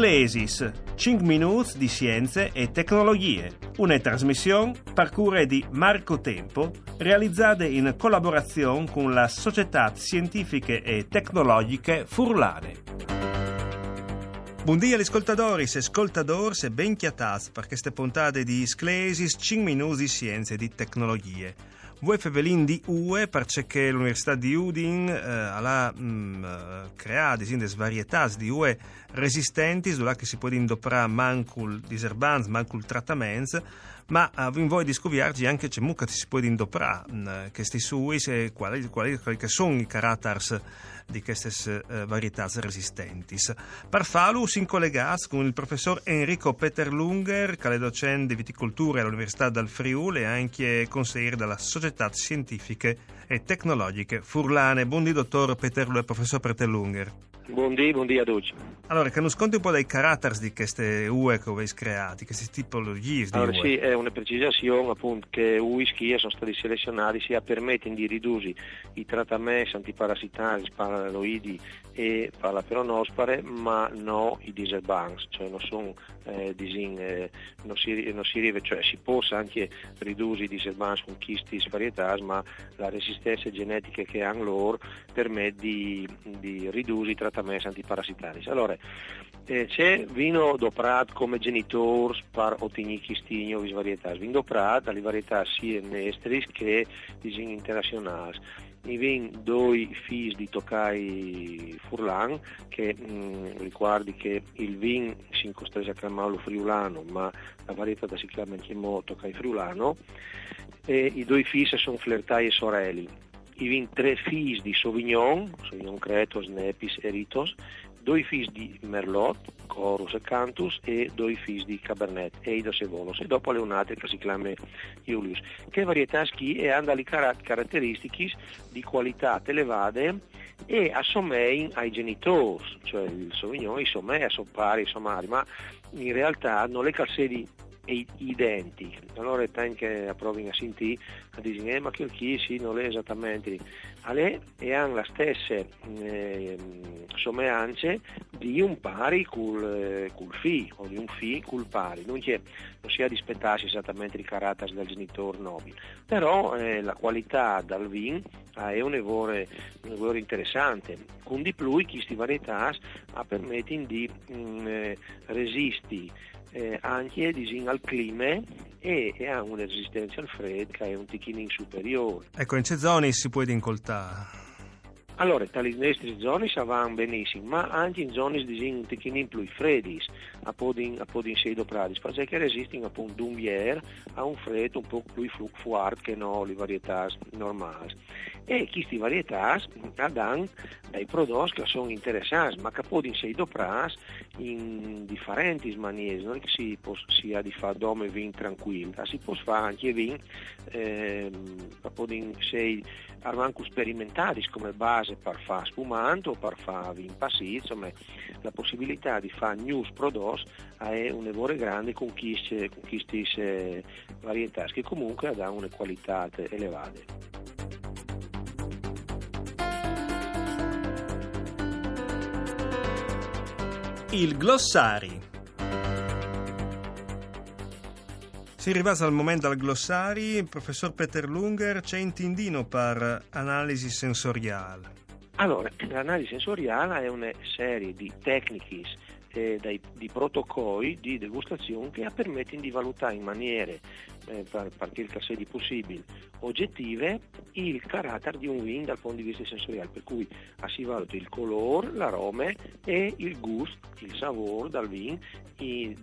Sclesis, 5 minuti di scienze e tecnologie, una trasmissione per cura di Marco Tempo, realizzata in collaborazione con la Società Scientifiche e Tecnologiche Furlane. Buongiorno agli ascoltatori e ascoltadores e ben chiatas per queste puntate di Sclesis 5 minuti di scienze e di tecnologie. Voi fevelin di UE perché l'Università di Udin eh, ha mm, eh, creato delle varietà di UE resistenti, sulla che si può indoprare mancul diserbans, mancul trattaments, ma in voi di scoviarci anche c'è mucca si può indoprare mm, questi sui, quali, quali, quali sono i caratters di queste uh, varietà resistenti. Per farlo si collegati con il professor Enrico Peterlunger, che è di viticoltura all'Università del Friuli e anche consigliere della Società Scientifiche e Tecnologiche Furlane. Buondì dottor Peterlunger, professor Peterlunger. Buondì, buondì a tutti. Allora, che non sconti un po' dei caratteri di queste UE che avete creati, queste tipologie di allora, UE? Sì, è una precisazione appunto che whisky sono stati selezionati sia permettono di ridurre i trattamenti antiparassitari, paraloidi e palaperonospare, ma non i diesel banks, cioè non sono eh, disin, eh, non, si, non si arriva, cioè si possa anche ridurre i diesel banks con chistis varietas, ma la resistenza genetica che hanno loro permette di, di ridurre i trattamenti antiparassitari. Allora, eh, c'è vino doprat come genitori per ottenere chistigno di varietas, vino doprat dalle varietà sia nestris che disin internazionali mi vengono due figli di Toccai Furlan che mh, mm, ricordi che il vin si incostreggio a chiamarlo friulano ma la varietà si chiama anche Toccai friulano e i due figli sono Flertai e Sorelli i vin tre figli di Sauvignon Sauvignon Cretos, Nepis e Ritos due figli di Merlot, Corus e Cantus e due figli di Cabernet, Eidos e Volos e dopo le un'altra che si chiama Julius. Che varietà schi e le caratteristiche di qualità elevate e assomein ai genitori cioè il Sauvignon, i somè, a i somari ma in realtà non le calzedi identici. Allora è anche a provi a sentire a dire eh, ma che chi sì, non è esattamente alle e hanno la stessa eh, somiglianze di un pari col, eh, col fi o di un fi col pari. Non, non si ha di aspettarsi esattamente i caratteri del genitore nobile, però eh, la qualità dal vin è un evore, un evore interessante. Con di più queste varietà permettono di mh, mm, eh, anche disin, al clima e, e, ha una resistenza al freddo che è un ticchino superiore. Ecco, in queste zone si può incoltare? Allora, tali nostre zone vanno benissimo, ma anche in zone disin, un ticchino più freddi, a podin, a podin sedo pradis, perché resistono appunto un bier a un freddo un po' più fluctuato che no, le varietà normali. E queste varietà danno dei prodotti che sono interessanti, ma che possono essere doprati in differenti maniere, non è che si, può, si ha di fare dome vin tranquillo, si può fare anche vin, eh, possono essere anche sperimentati come base per fare spumante o per fare vin passi, insomma la possibilità di fare news prodotti è un evore grande con queste, varietà che comunque hanno una qualità elevata. Il glossari. Si arriva al momento del glossari, professor Peter Lunger c'è intendino per analisi sensoriale. Allora, l'analisi sensoriale è una serie di tecniche eh, dai, di protocolli di degustazione che permettono di valutare in maniere, eh, per partire da sedi possibili, oggettive il carattere di un vino dal punto di vista sensoriale, per cui si valuta il colore, l'aroma e il gusto, il sapore dal vino di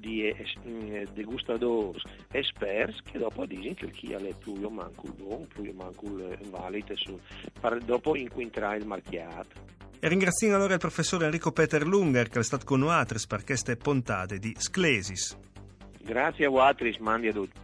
mm, degustadores esperti che dopo dicono che chi ha più o manco il buon, più o manco il valido, dopo inquinterà il marchiato. E ringrazio allora il professor Enrico Peter Lunger che è stato con noi per queste puntate di Sclesis. Grazie a voi, mandi a tutti.